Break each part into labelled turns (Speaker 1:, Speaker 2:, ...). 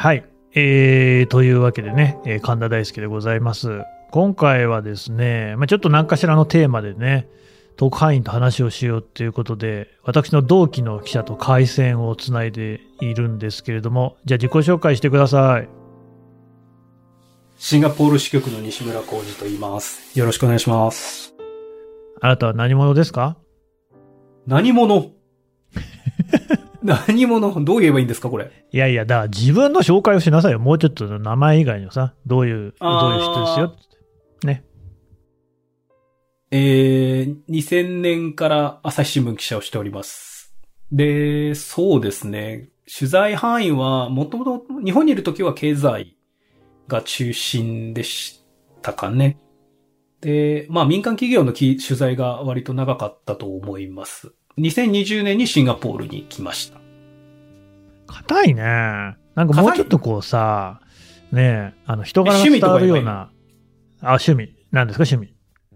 Speaker 1: はい。えー、というわけでね、えー神田大輔でございます。今回はですね、まあ、ちょっと何かしらのテーマでね、特派員と話をしようということで、私の同期の記者と回線をつないでいるんですけれども、じゃあ自己紹介してください。
Speaker 2: シンガポール支局の西村浩二と言います。よろしくお願いします。
Speaker 1: あなたは何者ですか？
Speaker 2: 何者？何者どう言えばいいんですかこれ。
Speaker 1: いやいや、だから自分の紹介をしなさいよ。もうちょっと名前以外のさ、どういう、どういう人ですよ。ね。
Speaker 2: えー、2000年から朝日新聞記者をしております。で、そうですね。取材範囲は、もともと日本にいる時は経済が中心でしたかね。で、まあ民間企業のき取材が割と長かったと思います。2020年にシンガポールに来ました。
Speaker 1: 硬いね。なんかもうちょっとこうさ、ねえ、あの人柄が伝わるような、あ、趣味。何ですか、趣味。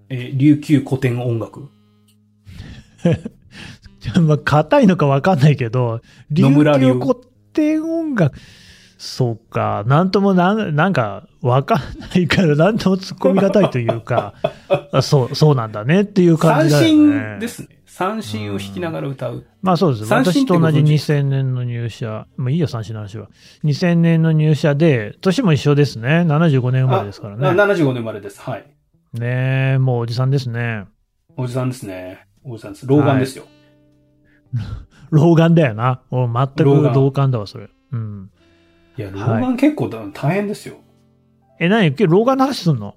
Speaker 2: えー琉球古典音楽？
Speaker 1: まあ、硬いのかわかんないけど、琉球古典音楽。そうか、なんともなん、なんか、わかんないから、なんとも突っ込みがたいというか、あそう、そうなんだねっていう感
Speaker 2: 三
Speaker 1: じだよね。
Speaker 2: 振ですね。三振を弾きながら歌う。
Speaker 1: まあそうです。
Speaker 2: 三振
Speaker 1: 私と同じ
Speaker 2: ってご存知
Speaker 1: 2000年の入社。まあいいよ、三振の話は。2000年の入社で、年も一緒ですね。75年生まれですから
Speaker 2: あ
Speaker 1: ね。
Speaker 2: 75年生まれです。はい。
Speaker 1: ねえ、もうおじさんですね。
Speaker 2: おじさんですね。おじさんです。老眼ですよ。
Speaker 1: 老眼だよな。お全く同感だわ、それ。うん。
Speaker 2: い、や、老
Speaker 1: はい
Speaker 2: 眼結構だ大変ですよ。
Speaker 1: え、何？老眼の話すんの？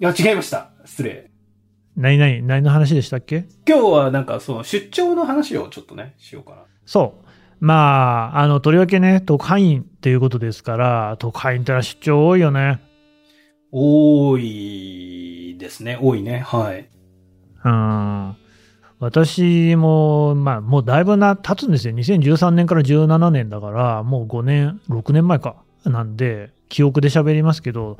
Speaker 2: いや、違いました。失礼。
Speaker 1: 何何何の話でしたっけ？
Speaker 2: 今日はなんか、その出張の話をちょっとね、しようかな。
Speaker 1: そう。まあ、あの、とりわけね、特派員っていうことですから、特派員ってのは出張多いよね。
Speaker 2: 多いですね。多いね。はい。
Speaker 1: うん。私も、まあ、もうだいぶな、経つんですよ。2013年から17年だから、もう5年、6年前か。なんで、記憶で喋りますけど、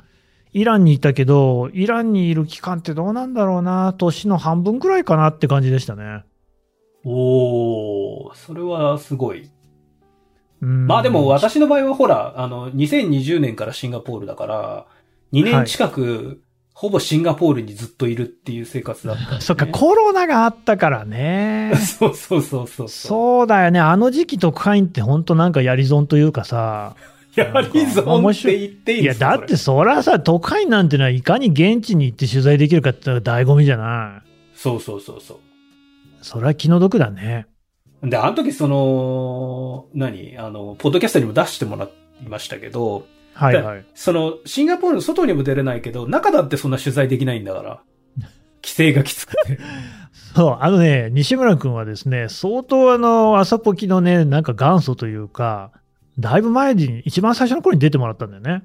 Speaker 1: イランにいたけど、イランにいる期間ってどうなんだろうな、年の半分くらいかなって感じでしたね。
Speaker 2: おー、それはすごい。
Speaker 1: うん、
Speaker 2: まあでも私の場合はほら、あの、2020年からシンガポールだから、2年近く、ほぼシンガポールにずっといるっていう生活だったね。
Speaker 1: そっか、コロナがあったからね。
Speaker 2: そうそうそうそう。
Speaker 1: そうだよね。あの時期特派員って本当なんかやり損というかさ。
Speaker 2: やり損って言っていい
Speaker 1: いや、
Speaker 2: んですか
Speaker 1: だってそらさ、特派員なんてのはいかに現地に行って取材できるかって醍醐味じゃない。
Speaker 2: そうそうそうそう。
Speaker 1: それは気の毒だね。
Speaker 2: で、あの時その、何？あの、ポッドキャストにも出してもらいましたけど、
Speaker 1: はいはい。
Speaker 2: その、シンガポールの外にも出れないけど、中だってそんな取材できないんだから。規制がきつくて。
Speaker 1: そう、あのね、西村君はですね、相当あの、朝ポキのね、なんか元祖というか、だいぶ前に、一番最初の頃に出てもらったんだよね。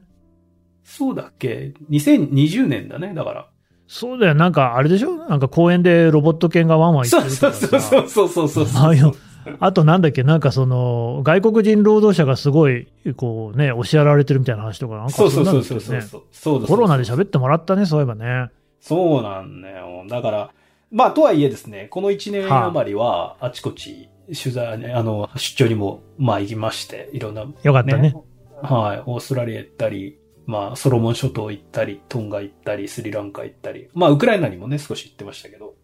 Speaker 2: そうだっけ ?2020 年だね、だから。
Speaker 1: そうだよ、なんかあれでしょ？なんか公園でロボット犬がワンワン言
Speaker 2: そう
Speaker 1: ってると
Speaker 2: そうそうそうそうそうそう。
Speaker 1: ああいう あとなんだっけ、なんかその、外国人労働者がすごい、こうね、押しやられてるみたいな話とか、なんか
Speaker 2: そうそうそう
Speaker 1: んですよね
Speaker 2: そうそう。そうだ
Speaker 1: コロナで喋ってもらったね、そういえばね。
Speaker 2: そうなんだよ。だから、まあ、とはいえですね、この1年余りは、あちこち取材ね、あの、出張にも、まあ行きまして、いろんな、
Speaker 1: よかったね。
Speaker 2: はい、オーストラリア行ったり、まあ、ソロモン諸島行ったり、トンガ行ったり、スリランカ行ったり、まあ、ウクライナにもね、少し行ってましたけど。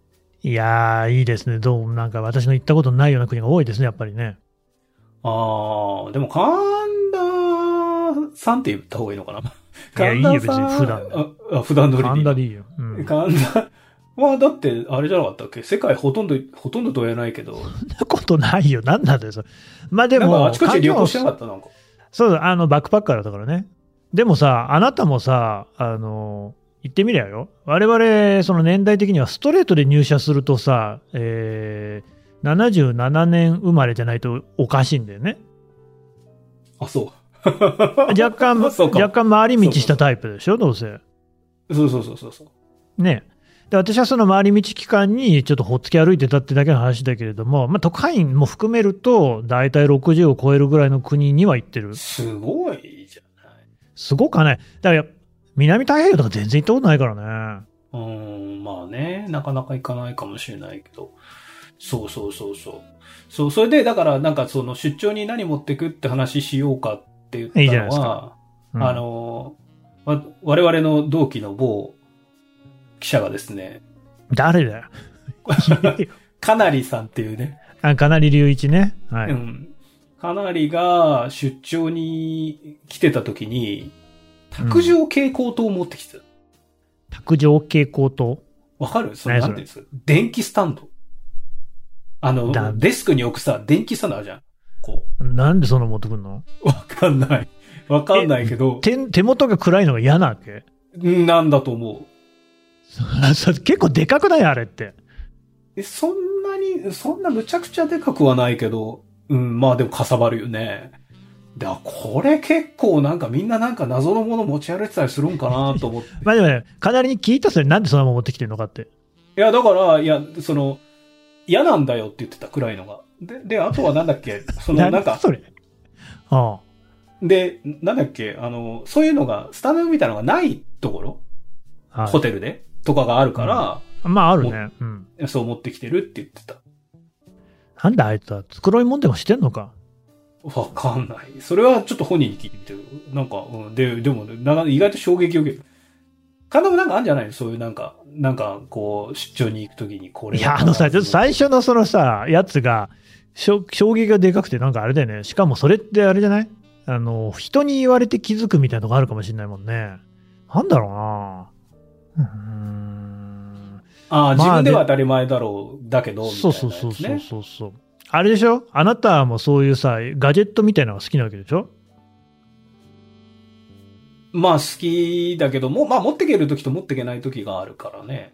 Speaker 1: いやー、いいですね。どうもなんか私の行ったことないような国が多いですね、やっぱりね。
Speaker 2: ああ、でも、神田さんって言った方がいいのかない
Speaker 1: やいいよ別に普段
Speaker 2: ああ普段通り
Speaker 1: 神田でいいよ。うん。そん
Speaker 2: 神田。まあ、だって、あれじゃなかったっけ？世界ほとんど、ほとんどとは言えないけど。
Speaker 1: なことないよ。なんなんだよ、それ。まあでも、
Speaker 2: あちこち旅行してなか
Speaker 1: っ
Speaker 2: った？なんか。
Speaker 1: そうだ、あの、バックパッカーだったからね。でもさ、あなたもさ、あの、言ってみりゃよ。我々、その年代的にはストレートで入社するとさ、えー、77年生まれじゃないとおかしいんだよね。
Speaker 2: あ、そう。
Speaker 1: 若干、若干回り道したタイプでしょ、どうせ。
Speaker 2: そうそうそうそうそう。
Speaker 1: ね。で私はその回り道期間にちょっとほっつき歩いてたってだけの話だけれども、まあ、特派員も含めると、大体60を超えるぐらいの国には行ってる。
Speaker 2: すごいじゃない。
Speaker 1: すごくはない。だから、南太平洋とか全然行ったことないからね。
Speaker 2: うーん、まあね、なかなか行かないかもしれないけど。そうそうそうそう。そう、それで、だから、なんかその出張に何持ってくって話しようかっって言ったのは、
Speaker 1: いいうん
Speaker 2: あの、わ我々の同期の某記者がですね、
Speaker 1: 誰だよ。
Speaker 2: かなりさんっていうね、
Speaker 1: あ、かなり隆一ね。はい。
Speaker 2: うん。かなりが出張に来てた時に、卓上蛍光灯を持ってきてた。
Speaker 1: 卓上蛍光灯？
Speaker 2: わかる？それ
Speaker 1: 何
Speaker 2: ていうんですか電気スタンド。あの
Speaker 1: だ、
Speaker 2: デスクに置くさ、電気スタンドあるじゃん。こ
Speaker 1: なんでそんな持ってくんの？
Speaker 2: う。わかんない。わかんないけど、
Speaker 1: 手手元が暗いのが嫌なわけ？
Speaker 2: なんだと思う。
Speaker 1: 結構でかくない？あれって。
Speaker 2: え、そんなに、そんなむちゃくちゃでかくはないけど、うん、まあでもかさばるよね。で、あこれ結構なんかみんななんか謎のもの持ち歩いてたりするんかなと思って。
Speaker 1: まあでもね、かなりに聞いたそれなんでそんなもん持ってきてんのかって。
Speaker 2: いや、だから、いや、その、嫌なんだよって言ってた暗いのが。で、で、あとはなんだっけ、その、なんか、
Speaker 1: それ？あ
Speaker 2: で、なんだっけ、あの、そういうのが、スタンドみたいなのがないところ、
Speaker 1: あはい
Speaker 2: ホテルで？とかがあるから、
Speaker 1: まああるね。うん。
Speaker 2: そう持ってきてるって言ってた。
Speaker 1: なんだあいつは、黒いもんでもしてんのか？
Speaker 2: わかんない。それはちょっと本人に聞いてみてよ。なんか、うん、で、でも、な意外と衝撃を受ける。監督なんかあるんじゃないそういうなんか、なんか、こう、出張に行くときにこれ。
Speaker 1: いや、あのさ、ちょっと最初のそのさ、やつが、衝撃がでかくてなんかあれだよね。しかもそれってあれじゃない？あの、人に言われて気づくみたいなのがあるかもしれないもんね。なんだろうなうーん。
Speaker 2: ああ、
Speaker 1: まあ
Speaker 2: 自分では当たり前だろう、だけど、ね、
Speaker 1: そうそうそうそうそう。あれでしょ？あなたもそういうさ、ガジェットみたいなのが好きなわけでしょ？
Speaker 2: まあ好きだけども、まあ持ってけるときと持ってけないときがあるからね。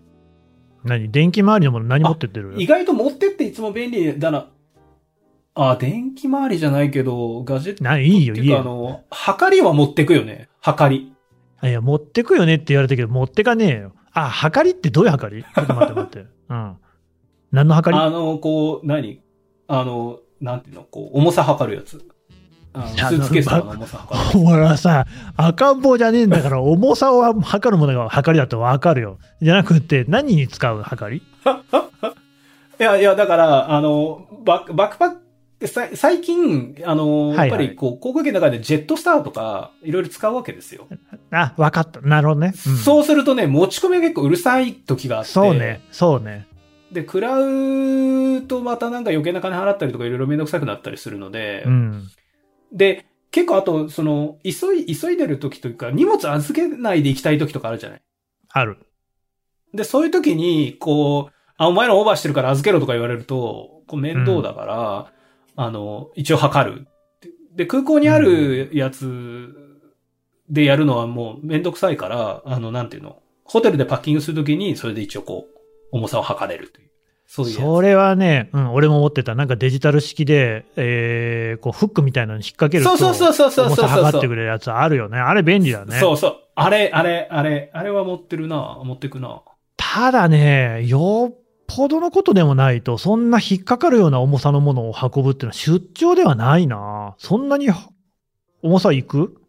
Speaker 1: 何？電気周りのもの何持ってってる？
Speaker 2: 意外と持ってっていつも便利だな。あ、電気回りじゃないけど、ガジェット
Speaker 1: ないいよ、
Speaker 2: っていうか、あ
Speaker 1: いいよ。
Speaker 2: の、はかりは持ってくよね。はかり。
Speaker 1: いや、持ってくよねって言われたけど、持ってかねえよ。あ、はかりってどういうはかり？ちょっと待って待って。うん。何のはかり？
Speaker 2: あの、こう、何？あの、なんていうのこう、重さ測るやつ。あのスーツケースとかの重さ測る。
Speaker 1: ほらさ、赤ん坊じゃねえんだから、重さを測るものが測りだとわかるよ。じゃなくて、何に使う測り？
Speaker 2: いや、いや、だから、あの、バックバックパック、さ最近、あの、
Speaker 1: はいはい
Speaker 2: やっぱり、こう、航空機の中でジェットスターとか、いろいろ使うわけですよ。
Speaker 1: あ、わかった。なるほどね。うん
Speaker 2: そうするとね、持ち込みが結構うるさい時があって。
Speaker 1: そうね。そうね。
Speaker 2: で、食らうとまたなんか余計な金払ったりとかいろいろめんどくさくなったりするので、
Speaker 1: うん。
Speaker 2: で、結構あと、その、急い、急いでる時というか、荷物預けないで行きたい時とかあるじゃない
Speaker 1: ある。
Speaker 2: で、そういう時に、こう、あ、お前らオーバーしてるから預けろとか言われると、こう面倒だから、あの、一応測る。で、空港にあるやつでやるのはもうめんどくさいから、あの、なんていうの、ホテルでパッキングするときに、それで一応こう、重さを測れるという。そういう。
Speaker 1: それはね、うん、俺も持ってた。なんかデジタル式で、えー、こう、フックみたいなのに引っ掛けると、
Speaker 2: そうそうそうそう
Speaker 1: 重さ測ってくれるやつあるよね。あれ便利だね。
Speaker 2: そうそう。あれ、あれ、あれ、あれは持ってるな。持ってくな。
Speaker 1: ただね、よっぽどのことでもないと、そんな引っかかるような重さのものを運ぶっていうのは出張ではないな。そんなに重さいく？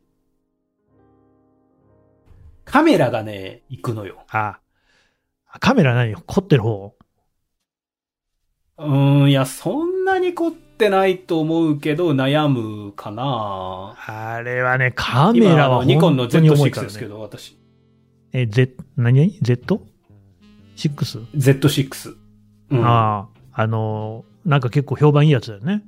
Speaker 2: カメラがね、行くのよ。
Speaker 1: あ、カメラ何？凝ってる方？
Speaker 2: うーん、いや、そんなに凝ってないと思うけど、悩むかな。
Speaker 1: あれはね、カメラは
Speaker 2: ニコンの
Speaker 1: 本当に重いか
Speaker 2: Z6
Speaker 1: らね。
Speaker 2: ですけど、私。
Speaker 1: え、Z、何 ?Z?6? あ
Speaker 2: Z6。うん。
Speaker 1: あ、あの、なんか結構評判いいやつだよね。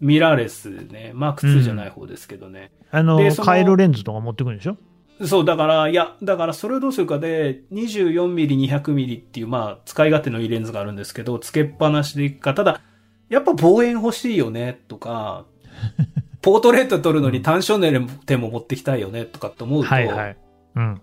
Speaker 2: ミラーレスね。マーク2じゃない方ですけどね。
Speaker 1: あの
Speaker 2: で、その
Speaker 1: カエルレンズとか持ってくるんでしょ？
Speaker 2: そう、だから、いや、だからそれをどうするかで、24ミリ、200ミリっていう、まあ、使い勝手のいいレンズがあるんですけど、つけっぱなしでいくか。ただ、やっぱ望遠欲しいよね、とか、ポートレート撮るのに単焦点も持ってきたいよね、とかって思うと、
Speaker 1: はいはい。うん。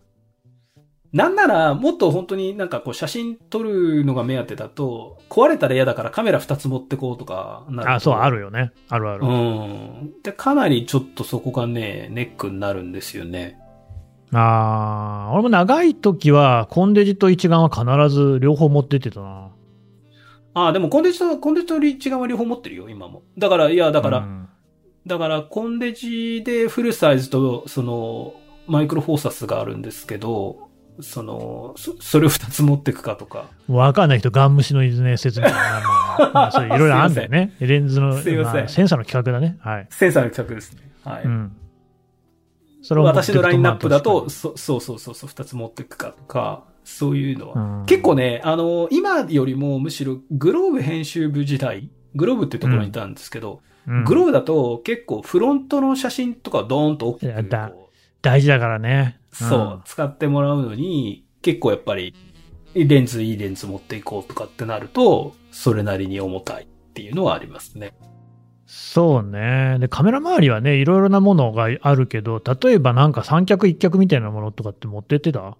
Speaker 2: なんなら、もっと本当になんかこう写真撮るのが目当てだと、壊れたら嫌だからカメラ2つ持ってこうとかなると
Speaker 1: あ、そう、あるよね。あるある。
Speaker 2: うん。で、かなりちょっとそこがね、ネックになるんですよね。
Speaker 1: ああ、俺も長い時は、コンデジと一眼は必ず両方持ってってたな。
Speaker 2: ああ、でもコンデジと、コンデジとリッチ側は両方持ってるよ、今も。だから、いや、だから、
Speaker 1: うん
Speaker 2: だから、コンデジでフルサイズと、その、マイクロフォーサスがあるんですけど、その、そそれを2つ持っていくかとか。
Speaker 1: わかんない人、ガン無視のね、説明が、まあまあ、そういろいろあるんだよね。レンズの、
Speaker 2: ま
Speaker 1: あセンサーの規格だね。はい。
Speaker 2: センサーの企画ですね。はい。
Speaker 1: うん。それ
Speaker 2: 私のラインナップだ
Speaker 1: ま
Speaker 2: と、そそうそうそうそう、二つ持っていくかとか、そういうのは。結構ね、あの、今よりもむしろグローブ編集部時代、グローブってところにいたんですけど、
Speaker 1: うん
Speaker 2: グローブだと結構フロントの写真とかドーンと大きく
Speaker 1: 大事だからね。
Speaker 2: そう、使ってもらうのに、結構やっぱり、レンズいいレンズ持っていこうとかってなると、それなりに重たいっていうのはありますね。
Speaker 1: そうね。で、カメラ周りはね、いろいろなものがあるけど、例えばなんか三脚一脚みたいなものとかって持ってってた？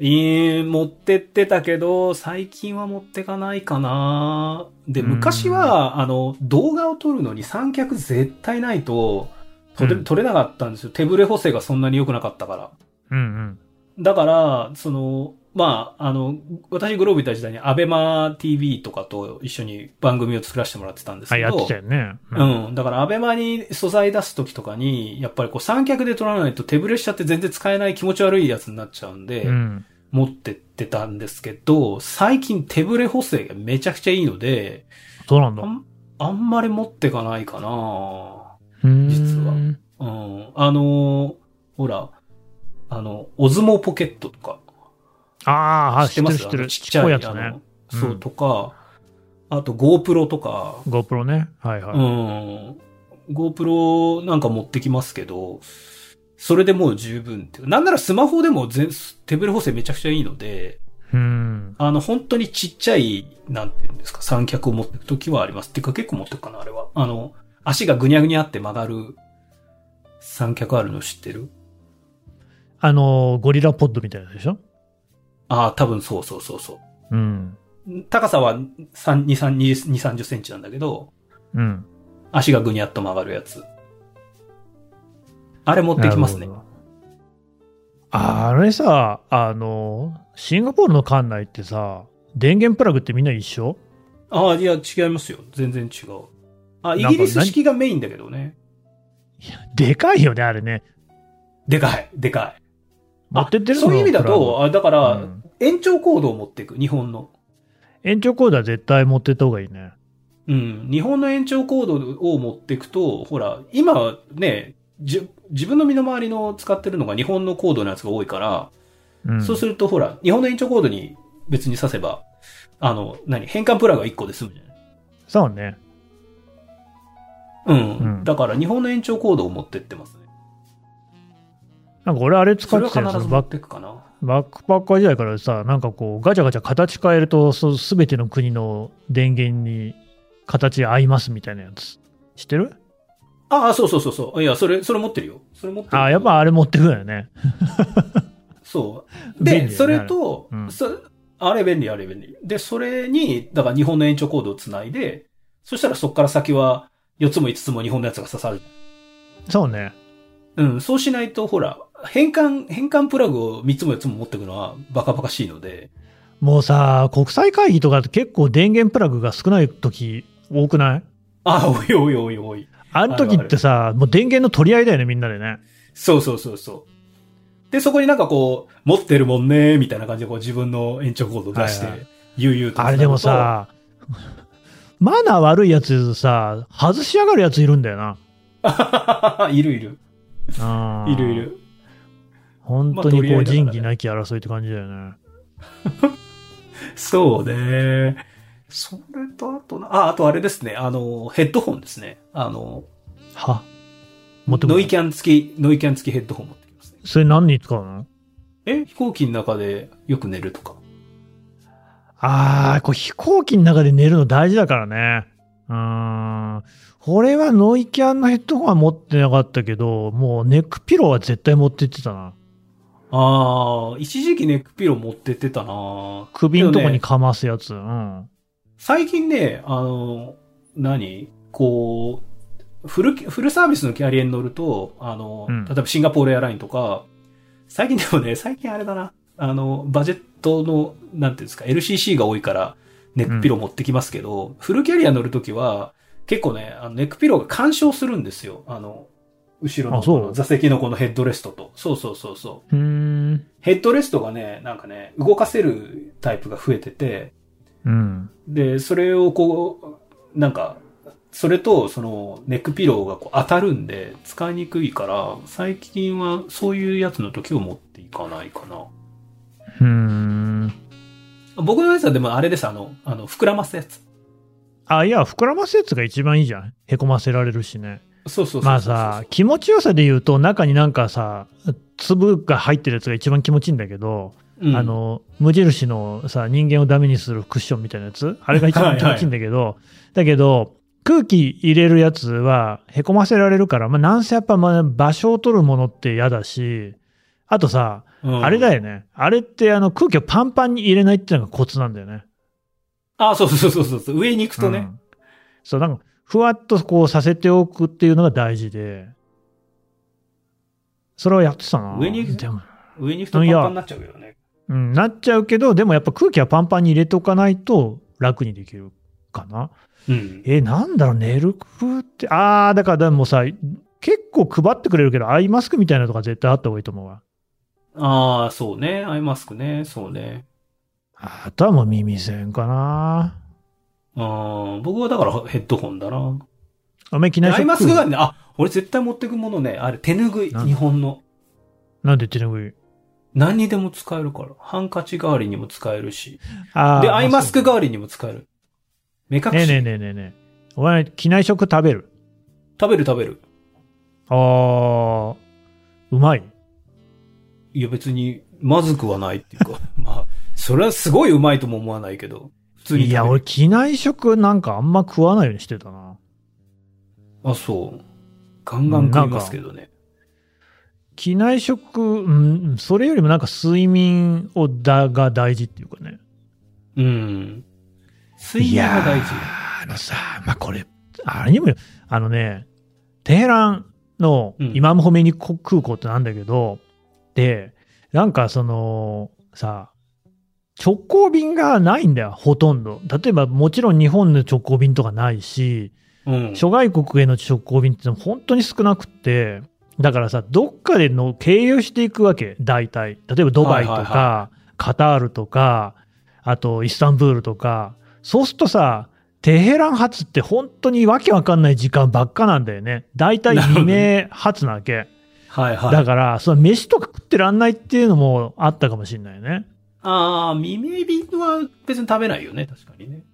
Speaker 2: いい、持ってってたけど、最近は持ってかないかなで、
Speaker 1: うん
Speaker 2: 昔は、あの、動画を撮るのに三脚絶対ないと、撮れ
Speaker 1: うん
Speaker 2: 撮れなかったんですよ。手ブレ補正がそんなに良くなかったから。
Speaker 1: うんうん。
Speaker 2: だから、その、まあ、あの、私グローブいた時代にアベマ TV とかと一緒に番組を作らせてもらってたんです
Speaker 1: あ、
Speaker 2: けど。
Speaker 1: やってたよね。
Speaker 2: うん。だから、アベマに素材出すときとかに、やっぱりこう三脚で撮らないと手ブレしちゃって全然使えない気持ち悪いやつになっちゃうんで、
Speaker 1: うん。
Speaker 2: 持ってってたんですけど、最近手ブレ補正がめちゃくちゃいいので、
Speaker 1: そうなんだ
Speaker 2: あ。んあんまり持ってかないかな
Speaker 1: 実
Speaker 2: 実はうん。あのーほら、あの、オズモポケットとか、
Speaker 1: ああ、
Speaker 2: 知ってます？
Speaker 1: 知ってる
Speaker 2: ちっちゃい
Speaker 1: やつね。
Speaker 2: そう、
Speaker 1: うん
Speaker 2: とか、あと GoPro とか、
Speaker 1: GoPro ね。はいはい。
Speaker 2: うん。GoPro なんか持ってきますけど、それでもう十分っていうか。なんならスマホでも全手ブレ補正めちゃくちゃいいので、
Speaker 1: うん。
Speaker 2: あの、本当にちっちゃい、なんていうんですか、三脚を持っていくときはあります。っていうか結構持ってくかな、あれは。あの、足がぐにゃぐにゃって曲がる三脚あるの知ってる？
Speaker 1: あの、ゴリラポッドみたいなでしょ？
Speaker 2: ああ、多分そうそうそうそ
Speaker 1: うん。
Speaker 2: う。高さは3、2、3、2、30センチなんだけど、
Speaker 1: うん。
Speaker 2: 足がぐにゃっと曲がるやつ。あれ持ってきますね。
Speaker 1: あれさ、あの、シンガポールの館内ってさ、電源プラグってみんな一緒？
Speaker 2: ああ、いや、違いますよ。全然違う。あ、イギリス式がメインだけどね。
Speaker 1: でかいよね、あれね。
Speaker 2: でかい、でかい。
Speaker 1: 持ってってる
Speaker 2: あそういう意味だと、あだから、
Speaker 1: グうん
Speaker 2: 延長コードを持っていく、日本の。
Speaker 1: 延長コードは絶対持ってった方がいいね。
Speaker 2: うん。日本の延長コードを持っていくと、ほら、今はね、じ自分の身の回りの使ってるのが日本のコードのやつが多いから、
Speaker 1: うん。
Speaker 2: そうするとほら、日本の延長コードに別に挿せば、あの、何、変換プラグが1個で済むじゃない
Speaker 1: そうね。
Speaker 2: うん。
Speaker 1: うん
Speaker 2: だから日本の延長コードを持ってってますね。
Speaker 1: なんか俺あれ使ってたよ
Speaker 2: 必ず持っていくかな。
Speaker 1: バックパッカー時代からさ、なんかこう、ガチャガチャ形変えると、そうすべての国の電源に形合いますみたいなやつ。知ってる？
Speaker 2: ああ、そうそうそうそう。いや、それ、それ持ってるよ。それ持ってる。
Speaker 1: ああ、やっぱあれ持ってくるよね。
Speaker 2: そう。で、
Speaker 1: ね
Speaker 2: それと、
Speaker 1: うん
Speaker 2: そあれ便利、あれ便利。で、それに、だから日本の延長コードをつないで、そしたらそこから先は4つも5つも日本のやつが刺さる。
Speaker 1: そうね。
Speaker 2: うん、そうしないと、ほら、変換、変換プラグを3つも4つも持ってくのはバカバカしいので、
Speaker 1: もうさ、国際会議とかって結構電源プラグが少ない時多くない？
Speaker 2: ああ、おいおいおいおい。
Speaker 1: あの時ってさ、もう電源の取り合いだよね、みんなでね。
Speaker 2: そうそうそうそう。で、そこになんかこう、持ってるもんね、みたいな感じでこう自分の延長コードを出して、悠々と。
Speaker 1: あれでも、さ、マナー悪いやつさ、外しやがるやついるんだよな。
Speaker 2: い るいる。
Speaker 1: うん
Speaker 2: いるい。る。
Speaker 1: 本当にこう、仁義なき争いって感じだよね。
Speaker 2: そうね。それと、あとな、あ、あとあれですね。あの、ヘッドホンですね。あの、
Speaker 1: は？持って
Speaker 2: ノイキャン付き、ノイキャン付きヘッドホン持ってきますね。
Speaker 1: それ何に使うの？
Speaker 2: え？飛行機の中でよく寝るとか。
Speaker 1: ああ、こう飛行機の中で寝るの大事だからね。うーん。俺はノイキャンのヘッドホンは持ってなかったけど、もうネックピローは絶対持ってってたな。
Speaker 2: ああ、一時期ネックピロー持ってってたな
Speaker 1: 首のとこにかますやつ。うん。
Speaker 2: 最近ね、あの、何？こう、フル、フルサービスのキャリアに乗ると、あの、
Speaker 1: うん
Speaker 2: 例えばシンガポールエアラインとか、最近でもね、最近あれだな、あの、バジェットの、なんていうんですか、LCC が多いから、ネックピロー持ってきますけど、フルキャリア乗るときは、結構ね、あのネックピローが干渉するんですよ。あの、後ろの座席のこのヘッドレストと。そうそうそうそう。
Speaker 1: う。
Speaker 2: ヘッドレストがね、なんかね、動かせるタイプが増えてて、
Speaker 1: うん。
Speaker 2: で、それをこう、なんか、それと、その、ネックピローがこう当たるんで、使いにくいから、最近はそういうやつの時を持っていかないかな。
Speaker 1: うーん。
Speaker 2: 僕のやつはでもあれです、あの、あの、膨らますやつ。
Speaker 1: あ、いや、膨らますやつが一番いいじゃん。へこませられるしね。
Speaker 2: そうそうそう。
Speaker 1: まあさ、気持ちよさで言うと、中になんかさ、粒が入ってるやつが一番気持ちいいんだけど、
Speaker 2: うん
Speaker 1: あ、の、無印のさ、人間をダメにするクッションみたいなやつあれが一番気持ちいいんだけど、だけど、空気入れるやつはへこませられるから、まあ、なんせやっぱまあ場所を取るものって嫌だし、あとさ、
Speaker 2: うん
Speaker 1: あれだよね。あれってあの空気をパンパンに入れないっていうのがコツなんだよね。
Speaker 2: あ、そうそうそうそうそう。上に行くとね。
Speaker 1: うんそう、なんか、ふわっとこうさせておくっていうのが大事で、それはやってたな。
Speaker 2: 上に
Speaker 1: でも、
Speaker 2: 上に行くとパンパンになっちゃうけどね。
Speaker 1: うん、なっちゃうけど、でもやっぱ空気はパンパンに入れておかないと楽にできるかな。
Speaker 2: うん。
Speaker 1: え、なんだろう、寝る工夫って、あー、だからでもさ、結構配ってくれるけど、アイマスクみたいなのとか絶対あった方がいいと思うわ。
Speaker 2: ああ、そうね。アイマスクね。そうね。
Speaker 1: あとはもう耳栓かな。
Speaker 2: あー僕はだからヘッドホンだな。
Speaker 1: お前、機内食
Speaker 2: アイマスクがね、あ、俺絶対持ってくものね、あれ手ぬぐい、日本の。
Speaker 1: なんで手ぬぐい？
Speaker 2: 何にでも使えるから。ハンカチ代わりにも使えるし。で、アイマスク代
Speaker 1: あ
Speaker 2: わりにも使える。目隠し。
Speaker 1: ねえねえねえねえねえ。お前、機内食食べる？
Speaker 2: 食べる食べる。
Speaker 1: あー、うまい
Speaker 2: いや別に、まずくはないっていうか。まあ、それはすごいうまいとも思わないけど。普通に。
Speaker 1: いや、俺、機内食なんかあんま食わないようにしてたな。
Speaker 2: あ、そう。ガンガン食いますけどね。
Speaker 1: 機内食、うん、それよりもなんか睡眠をだが大事っていうかね。
Speaker 2: うん。睡眠が大事。
Speaker 1: あのさ、まあ、これ、あれにもよ、あのね、テヘランの
Speaker 2: うん
Speaker 1: イマムホメニ空港ってなんだけど、で、なんかその、さ、直行便がないんだよ、ほとんど。例えば、もちろん日本の直行便とかないし、
Speaker 2: うん。
Speaker 1: 諸外国への直行便ってのは本当に少なくって、だからさ、どっかでの経由していくわけ、大体。例えばドバイとか、
Speaker 2: はいはいは
Speaker 1: カタールとか、あとイスタンブールとか、そうするとさ、テヘラン発って本当にわけわかんない時間ばっかなんだよね。大体未明発なわけ。
Speaker 2: はいはい。
Speaker 1: だから、その飯とか食ってらんないっていうのもあったかもしれないね。
Speaker 2: ああ、未明便は別に食べないよね、確かにね。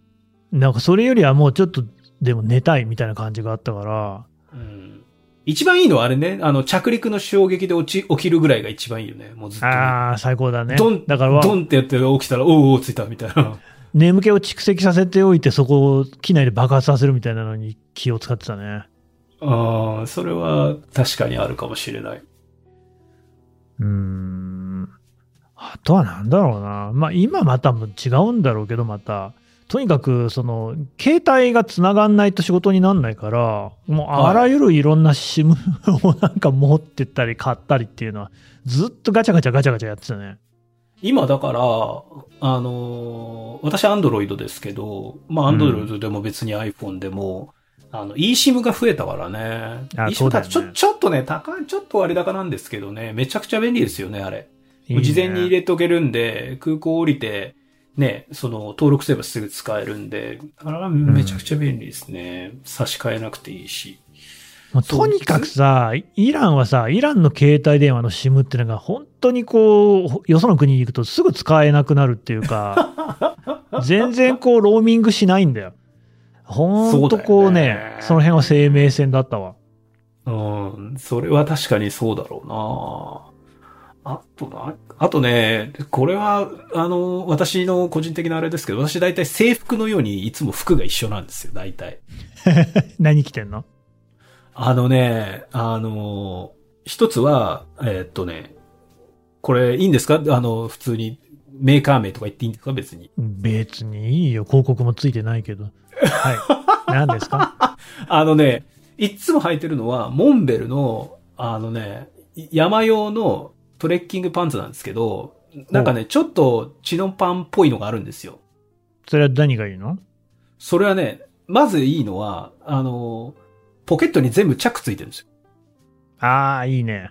Speaker 1: なんかそれよりはもうちょっとでも寝たいみたいな感じがあったから、
Speaker 2: うん。一番いいのはあれね、あの、着陸の衝撃で落ち、起きるぐらいが一番いいよね。もうずっとね、
Speaker 1: ああ、最高だね。
Speaker 2: ドン
Speaker 1: だから
Speaker 2: ドンってやって起きたら、おうおう、ついたみたいな。
Speaker 1: 眠気を蓄積させておいて、そこを機内で爆発させるみたいなのに気を使ってたね。
Speaker 2: ああ、それは確かにあるかもしれない。
Speaker 1: うーん。あとはなんだろうな。まあ今また違うんだろうけど、また。とにかく、その、携帯が繋がんないと仕事になんないから、もうあらゆるいろんな SIM をなんか持ってったり買ったりっていうのは、ずっとガチャガチャガチャガチャやってたね。
Speaker 2: 今だから、あのー私アンドロイドですけど、まあアンドロイドでも別に iPhone でも、あの、eSIM が増えたからね。
Speaker 1: あ
Speaker 2: eSIM
Speaker 1: だよね
Speaker 2: ちょ、ちょっとね、高い、ちょっと割高なんですけどね、めちゃくちゃ便利ですよね、あれ。
Speaker 1: いいね
Speaker 2: 事前に入れとけるんで、空港降りて、ね、その、登録すればすぐ使えるんで、だからめちゃくちゃ便利ですね。差し替えなくていいし。
Speaker 1: もうとにかくさ、イランはさ、イランの携帯電話の SIM っていうのが本当にこう、よその国に行くとすぐ使えなくなるっていうか、全然こう、ローミングしないんだよ。ほんとこうね
Speaker 2: そね
Speaker 1: その辺は生命線だったわ。
Speaker 2: うん、それは確かにそうだろうなあとな、あとね、これは、あの、私の個人的なあれですけど、私大体制服のようにいつも服が一緒なんですよ、大体。
Speaker 1: 何着てんの？
Speaker 2: あのね、あの、一つは、えーっとね、これいいんですか？あの、普通にメーカー名とか言っていいんですか？別に。
Speaker 1: 別にいいよ。広告もついてないけど。はい。何ですか？
Speaker 2: あのね、いっつも履いてるのは、モンベルの、あのね、山用のトレッキングパンツなんですけど、なんかね、ちょっとチノパンっぽいのがあるんですよ。
Speaker 1: それは何がいいの？
Speaker 2: それはね、まずいいのは、あの、ポケットに全部チャックついてるんですよ。
Speaker 1: ああ、いいね。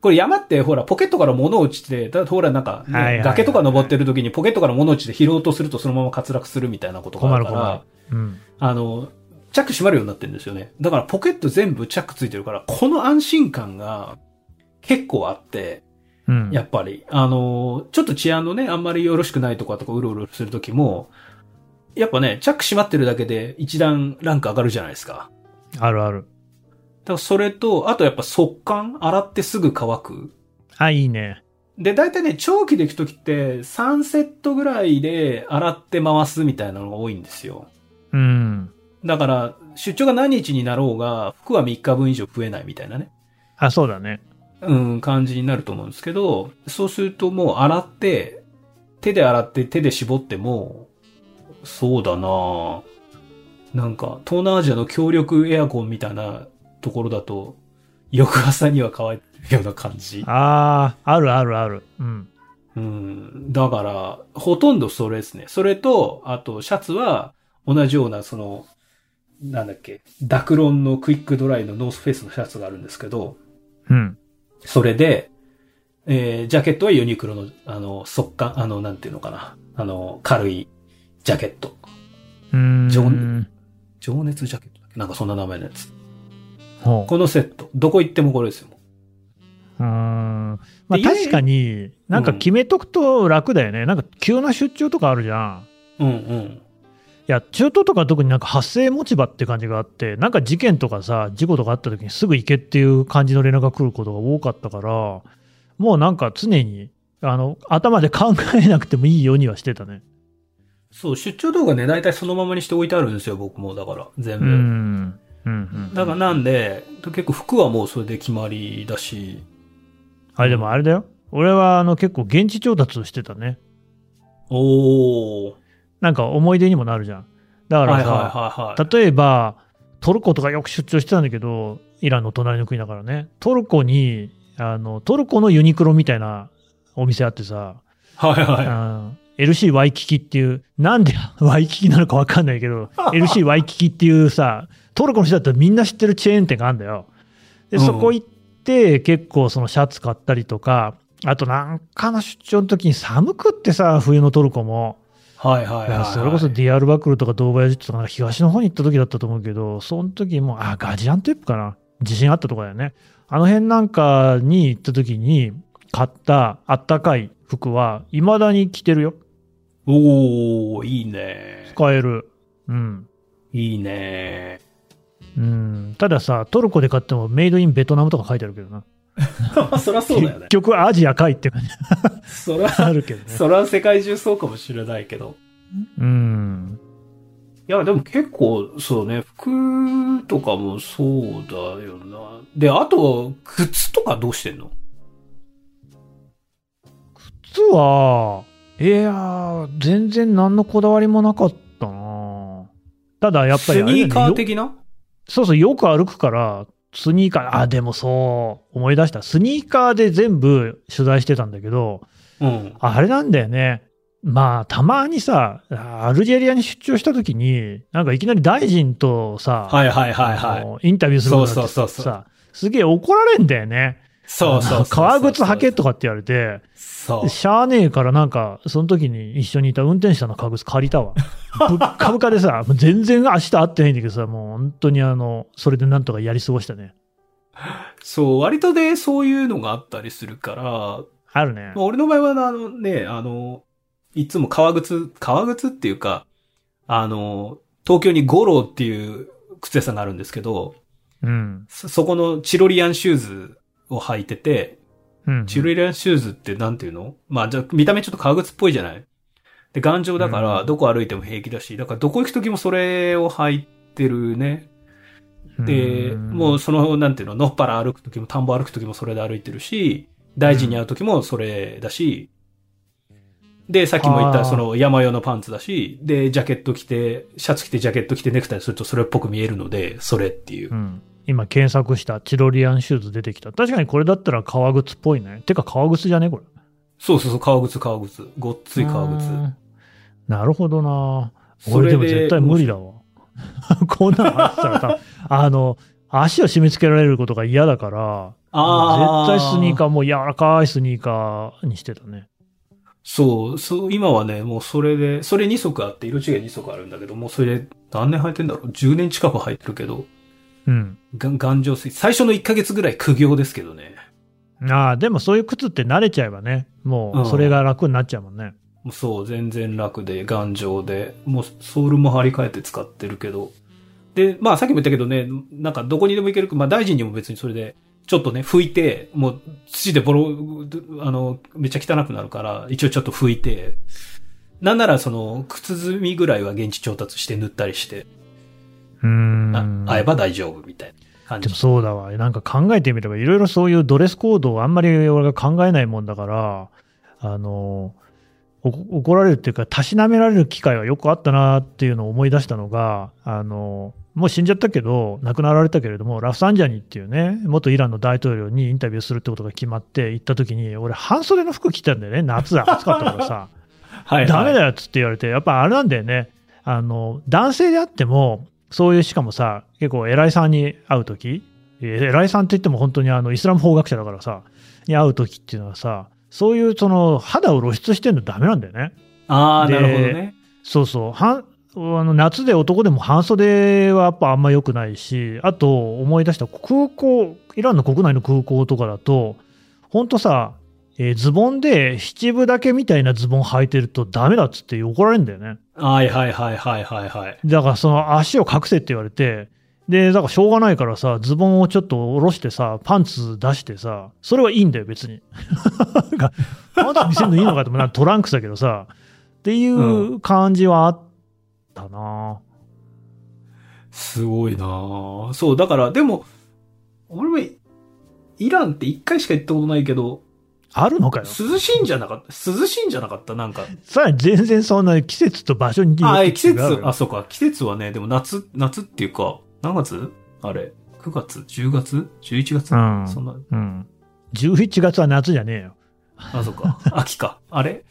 Speaker 2: これ山ってほら、ポケットから物落ちて、だほらなんか、ね
Speaker 1: はいはいはい
Speaker 2: 崖とか登ってる時にポケットから物落ちて拾おうとするとそのまま滑落するみたいなことがあるから。
Speaker 1: うん。
Speaker 2: あの、チャック閉まるようになってるんですよね。だからポケット全部チャックついてるから、この安心感が結構あって、
Speaker 1: うん。
Speaker 2: やっぱり、あの、ちょっと治安のね、あんまりよろしくないとかとかうろうろするときも、やっぱね、チャック閉まってるだけで一段ランク上がるじゃないですか。
Speaker 1: あるある。
Speaker 2: だからそれと、あとやっぱ速乾洗ってすぐ乾く。
Speaker 1: あ、いいね。
Speaker 2: で、大体ね、長期で行くときって3セットぐらいで洗って回すみたいなのが多いんですよ。
Speaker 1: うん。
Speaker 2: だから、出張が何日になろうが、服は3日分以上増えないみたいなね。
Speaker 1: あ、そうだね。
Speaker 2: うん、感じになると思うんですけど、そうするともう洗って、手で洗って手で絞っても、そうだななんか、東南アジアの強力エアコンみたいなところだと、翌朝には乾いてるような感じ。
Speaker 1: ああ、あるあるある。うん。
Speaker 2: うん。だから、ほとんどそれですね。それと、あと、シャツは、同じような、その、なんだっけ、ダクロンのクイックドライのノースフェイスのシャツがあるんですけど、
Speaker 1: うん。
Speaker 2: それで、えー、ジャケットはユニクロの、あの、速乾、あの、なんていうのかな。あの、軽いジャケット。
Speaker 1: うーん。
Speaker 2: 情情熱ジャケットだっけ？なんかそんな名前のやつ。このセット。どこ行ってもこれですよ。
Speaker 1: うーん。まあ
Speaker 2: で
Speaker 1: 確かに、なんか決めとくと楽だよね。なんか急な出張とかあるじゃん。
Speaker 2: うんうん。
Speaker 1: いや、中東とか特になんか発生持ち場って感じがあって、なんか事件とかさ、事故とかあった時にすぐ行けっていう感じの連絡が来ることが多かったから、もうなんか常に、あの、頭で考えなくてもいいようにはしてたね。
Speaker 2: そう、出張動画ね、大体そのままにして置いてあるんですよ、僕も。だから、全
Speaker 1: う
Speaker 2: 部。
Speaker 1: ん。うん、うん。
Speaker 2: だからなんで、結構服はもうそれで決まりだし、
Speaker 1: あれでもあれだよ。俺はあの結構現地調達してたね。
Speaker 2: おー。
Speaker 1: なんか思い出にもなるじゃん。だからさ、
Speaker 2: はいはいはいはい。
Speaker 1: 例えば、トルコとかよく出張してたんだけど、イランの隣の国だからね、トルコに、あの、トルコのユニクロみたいなお店あってさ、
Speaker 2: はいはい。
Speaker 1: あ LC ワイキキっていう、なんで ワイキキなのかわかんないけど、LC ワイキキっていうさ、トルコの人だったらみんな知ってるチェーン店があるんだよ。で、
Speaker 2: うん
Speaker 1: そこ行って、結構そのシャツ買ったりとか、あとなんかの出張の時に寒くってさ、冬のトルコも。
Speaker 2: はいはいはい。
Speaker 1: それこそディアルバクルとかドーバヤジットとか東の方に行った時だったと思うけど、その時も、あ、ガジアンテップかな。地震あったとこだよね。あの辺なんかに行った時に買ったあったかい服は未だに着てるよ。
Speaker 2: おー、いいね。
Speaker 1: 使える。うん。
Speaker 2: いいね。
Speaker 1: うん。たださ、トルコで買ってもメイドインベトナムとか書いてあるけどな。
Speaker 2: そりゃそうだよね
Speaker 1: 結。局アジアかいって感じ
Speaker 2: そり
Speaker 1: あ
Speaker 2: ゃ、
Speaker 1: るけどね。
Speaker 2: そりゃ世界中そうかもしれないけど。
Speaker 1: うん。
Speaker 2: いや、でも結構、そうね、服とかもそうだよな。で、あと、靴とかどうしてんの？
Speaker 1: 靴は、いやー、全然何のこだわりもなかったなただやっぱりね
Speaker 2: スニーカー的な？
Speaker 1: そうそう、よく歩くから、スニーカー、あ、でもそう、思い出した。スニーカーで全部取材してたんだけど、
Speaker 2: うん。
Speaker 1: あれなんだよね。まあ、たまにさ、アルジェリアに出張した時に、なんかいきなり大臣とさ、
Speaker 2: はいはいはいは
Speaker 1: あ
Speaker 2: い。
Speaker 1: のインタビューすることになって
Speaker 2: そうそうそうそう
Speaker 1: さ、すげえ怒られんだよね。
Speaker 2: そうそう。
Speaker 1: 革靴履けとかって言われて、
Speaker 2: そう。
Speaker 1: しゃあねえからなんか、その時に一緒にいた運転手さんの革靴借りたわ。ぶっかぶかでさ、もう全然明日会ってないんだけどさ、もう本当にあの、それでなんとかやり過ごしたね。
Speaker 2: そう、割とね、そういうのがあったりするから、
Speaker 1: あるね
Speaker 2: ま。あ俺の場合は、あのね、あの、いつも革靴、革靴っていうか、あの、東京にゴローっていう靴屋さんがあるんですけど、
Speaker 1: うん。
Speaker 2: そそこのチロリアンシューズを履いてて、
Speaker 1: うん。
Speaker 2: チロリアンシューズってなんていうの？まあ、じゃあ見た目ちょっと革靴っぽいじゃない？で、頑丈だから、
Speaker 1: うん
Speaker 2: どこ歩いても平気だし、だからどこ行くときもそれを履いてるね。で、
Speaker 1: うん
Speaker 2: もうその、なんていうの、のっぱら歩くときも、田んぼ歩くときもそれで歩いてるし、大臣に会うときもそれだし、で、さっきも言ったその山用のパンツだし、で、ジャケット着て、シャツ着てジャケット着てネクタイするとそれっぽく見えるので、それっていう
Speaker 1: う。ん。今検索したチロリアンシューズ出てきた。確かにこれだったら革靴っぽいね。てか革靴じゃね？これ。
Speaker 2: そうそうそう、革靴、革靴。ごっつい革靴。
Speaker 1: うんなるほどな
Speaker 2: それで
Speaker 1: 俺でも絶対無理だわ。こんなのあったらさ、あの、足を締め付けられることが嫌だから。絶対スニーカー、もう柔らかいスニーカーにしてたね。
Speaker 2: そう、そう、今はね、もうそれで、それ2足あって、色違い2足あるんだけど、もうそれで何年履いてんだろう ?10 年近く履いてるけど、
Speaker 1: うん。
Speaker 2: が頑丈水。最初の1ヶ月ぐらい苦行ですけどね。
Speaker 1: ああ、でもそういう靴って慣れちゃえばね、も
Speaker 2: う
Speaker 1: それが楽になっちゃうもんね。
Speaker 2: もうそう、全然楽で、頑丈で、もうソールも張り替えて使ってるけど。で、まあさっきも言ったけどね、なんかどこにでも行ける、まあ大臣にも別にそれで、ちょっとね、拭いて、もう土でボロ、あの、めっちゃ汚くなるから、一応ちょっと拭いて、なんならその、靴積みぐらいは現地調達して塗ったりして、
Speaker 1: うーん。
Speaker 2: あ会えば大丈夫みたいな感じ
Speaker 1: でも。そうだわ。なんか考えてみれば、いろいろそういうドレスコードをあんまり俺が考えないもんだから、あの、お怒られるっていうか、たしなめられる機会はよくあったなっていうのを思い出したのが、あの、もう死んじゃったけど、亡くなられたけれども、ラフサンジャニっていうね、元イランの大統領にインタビューするってことが決まって行った時に、俺半袖の服着てたんだよね、夏だ、暑かったからさ。
Speaker 2: はい、
Speaker 1: ダメだ
Speaker 2: よ。
Speaker 1: よっつって言われて、やっぱあれなんだよね。あの、男性であっても、そういう、しかもさ、結構偉いさんに会うとき、えー偉いさんって言っても本当にあの、イスラム法学者だからさ、に会うときっていうのはさ、そういうその肌を露出してるのダメなんだよね。
Speaker 2: ああ、
Speaker 1: で
Speaker 2: なるほどね。
Speaker 1: そうそう。はんあの夏で男でも半袖はやっぱあんま良くないし、あと思い出した空港、イランの国内の空港とかだと、本当さ、えーズボンで七分だけみたいなズボン履いてるとダメだっつって怒られるんだよね。
Speaker 2: はいはいはいはいはいはい。
Speaker 1: だからその足を隠せって言われて、で、だからしょうがないからさ、ズボンをちょっと下ろしてさ、パンツ出してさ、それはいいんだよ、別に。パンツ見せるのいいのかったらトランクスだけどさ、っていう感じはあったな、
Speaker 2: すごいなぁそう、だから、でも、俺も、イランって一回しか行ったことないけど、
Speaker 1: あるのかよ。
Speaker 2: 涼しいんじゃなかった？涼しいんじゃなかった？なんか。
Speaker 1: さらに全然そんな季節と場所によ
Speaker 2: あ、季節あ、そうか。季節はね、でも夏、夏っていうか、何月？あれ ?9 月 ?10 月 ?11 月、
Speaker 1: うん
Speaker 2: そんな、
Speaker 1: うん。11月は夏じゃねえよ。
Speaker 2: あ、そうか。秋か。あれ？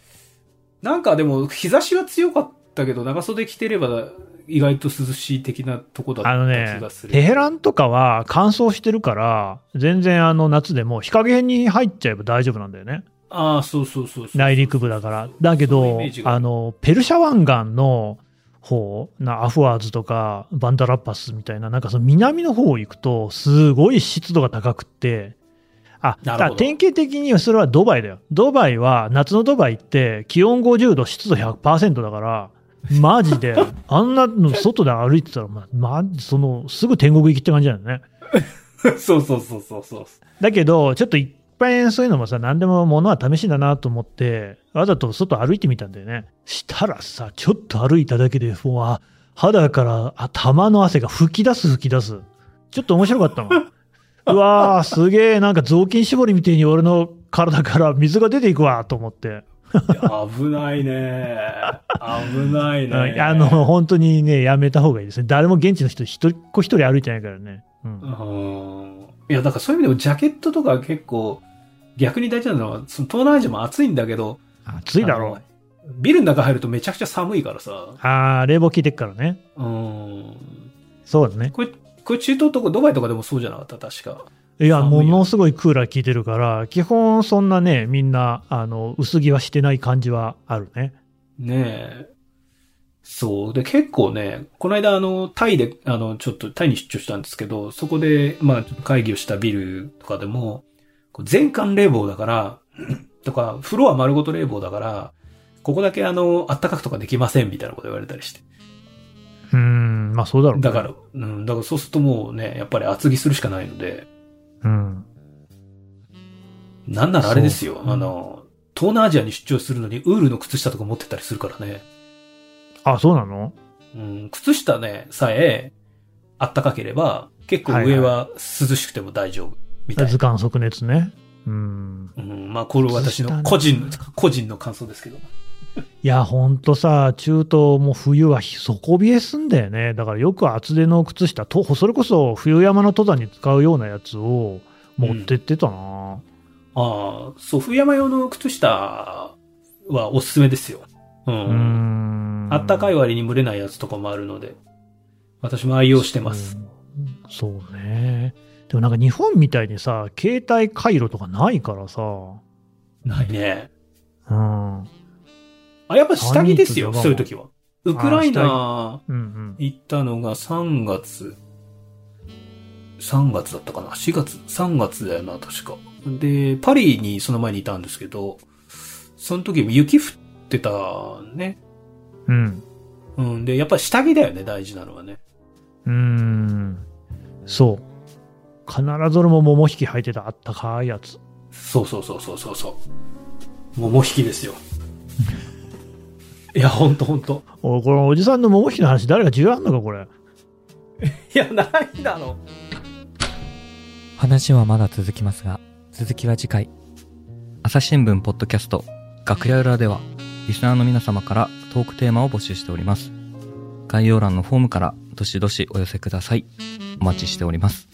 Speaker 2: なんかでも、日差しは強かったけど、長袖着てれば、意外と涼しい的なとこだった
Speaker 1: あのね
Speaker 2: 気がす、る。
Speaker 1: テヘランとかは乾燥してるから、全然あの夏でも日陰に入っちゃえば大丈夫なんだよね。
Speaker 2: ああ、そうそうそう。
Speaker 1: 内陸部だから。だけど
Speaker 2: あ
Speaker 1: の、ペルシャ湾岸の方、なアフワーズとかバンダラッパスみたいな、なんかその南の方行くと、すごい湿度が高くって、あ、だ典型的にはそれはドバイだよ。ドバイは、夏のドバイって気温50度、湿度100%だから、マジで、あんなの外で歩いてたら、ま、ま、その、すぐ天国行きって感じだよね。
Speaker 2: そうそうそうそうそう。
Speaker 1: だけど、ちょっといっぱいそういうのもさ、何でも物は試しだなと思って、わざと外歩いてみたんだよね。したらさ、ちょっと歩いただけで、もうあ肌から頭の汗が吹き出す吹き出す。ちょっと面白かったもん。うわー、すげえ、なんか雑巾絞りみたいに俺の体から水が出ていくわ、と思って。
Speaker 2: 危ないね。危ないね。
Speaker 1: あの、本当にね、やめた方がいいですね。誰も現地の人一人っ子一人歩いてないからね。うん。
Speaker 2: うん。いや、だからそういう意味でもジャケットとか結構、逆に大事なのは、その東南アジアも暑いんだけど、
Speaker 1: 暑いだろう。
Speaker 2: ビルの中入るとめちゃくちゃ寒いからさ。
Speaker 1: あー、冷房効いてっからね。
Speaker 2: うん。
Speaker 1: そうだね。
Speaker 2: これ、これ中東とかドバイとかでもそうじゃなかった？確か。
Speaker 1: いや、ものすごいクーラー効いてるから、基本そんなね、みんな、あの、薄着はしてない感じはあるね。
Speaker 2: ねえ。そう。で、結構ね、この間あの、タイで、あの、ちょっとタイに出張したんですけど、そこで、まあ、会議をしたビルとかでも、全館冷房だから、とか、フロア丸ごと冷房だから、ここだけあの、暖かくとかできませんみたいなこと言われたりして。
Speaker 1: うーん、まあそうだろう、ね。
Speaker 2: だから、うん、だからそうするともうね、やっぱり厚着するしかないので、
Speaker 1: うん。
Speaker 2: なんならあれですよ、あの、東南アジアに出張するのにウールの靴下とか持ってったりするからね。
Speaker 1: あ、そうなの？
Speaker 2: うん、靴下ね、さえ、あったかければ、結構上は涼しくても大丈夫。みたいな。
Speaker 1: 図鑑即熱ね。うん。
Speaker 2: うん、まあ、これ私の個人、個人の感想ですけど。
Speaker 1: いや、ほんとさ、中東も冬は底冷えすんだよね。だからよく厚手の靴下、とそれこそ冬山の登山に使うようなやつを持ってってたな。
Speaker 2: ああ、そう、冬山用の靴下はおすすめですよ。うん。あったかい割に蒸れないやつとかもあるので、私も愛用してます。
Speaker 1: そう。そうね。でもなんか日本みたいにさ、携帯回路とかないからさ、
Speaker 2: ないね。
Speaker 1: うん。
Speaker 2: あ、やっぱ下着ですよ、そういう時は。ウクライナ。行ったのが3月、3月だったかな ?4 月 ?3 月だよな、確か。で、パリにその前にいたんですけど、その時も雪降ってたね。
Speaker 1: うん。
Speaker 2: うん。で、やっぱり下着だよね、大事なのはね。
Speaker 1: うーん。そう。必ず俺も桃引き履いてたあったかいやつ。
Speaker 2: そうそうそうそうそうそう。桃引きですよ。いや、ほんとほんと。
Speaker 1: おいこのおじさんの桃引きの話誰が重要あんのかこれ。
Speaker 2: いや、ないだろ。
Speaker 3: 話はまだ続きますが、続きは次回。朝日新聞ポッドキャスト、楽屋裏では、リスナーの皆様からトークテーマを募集しております。概要欄のフォームからどしどしお寄せください。お待ちしております。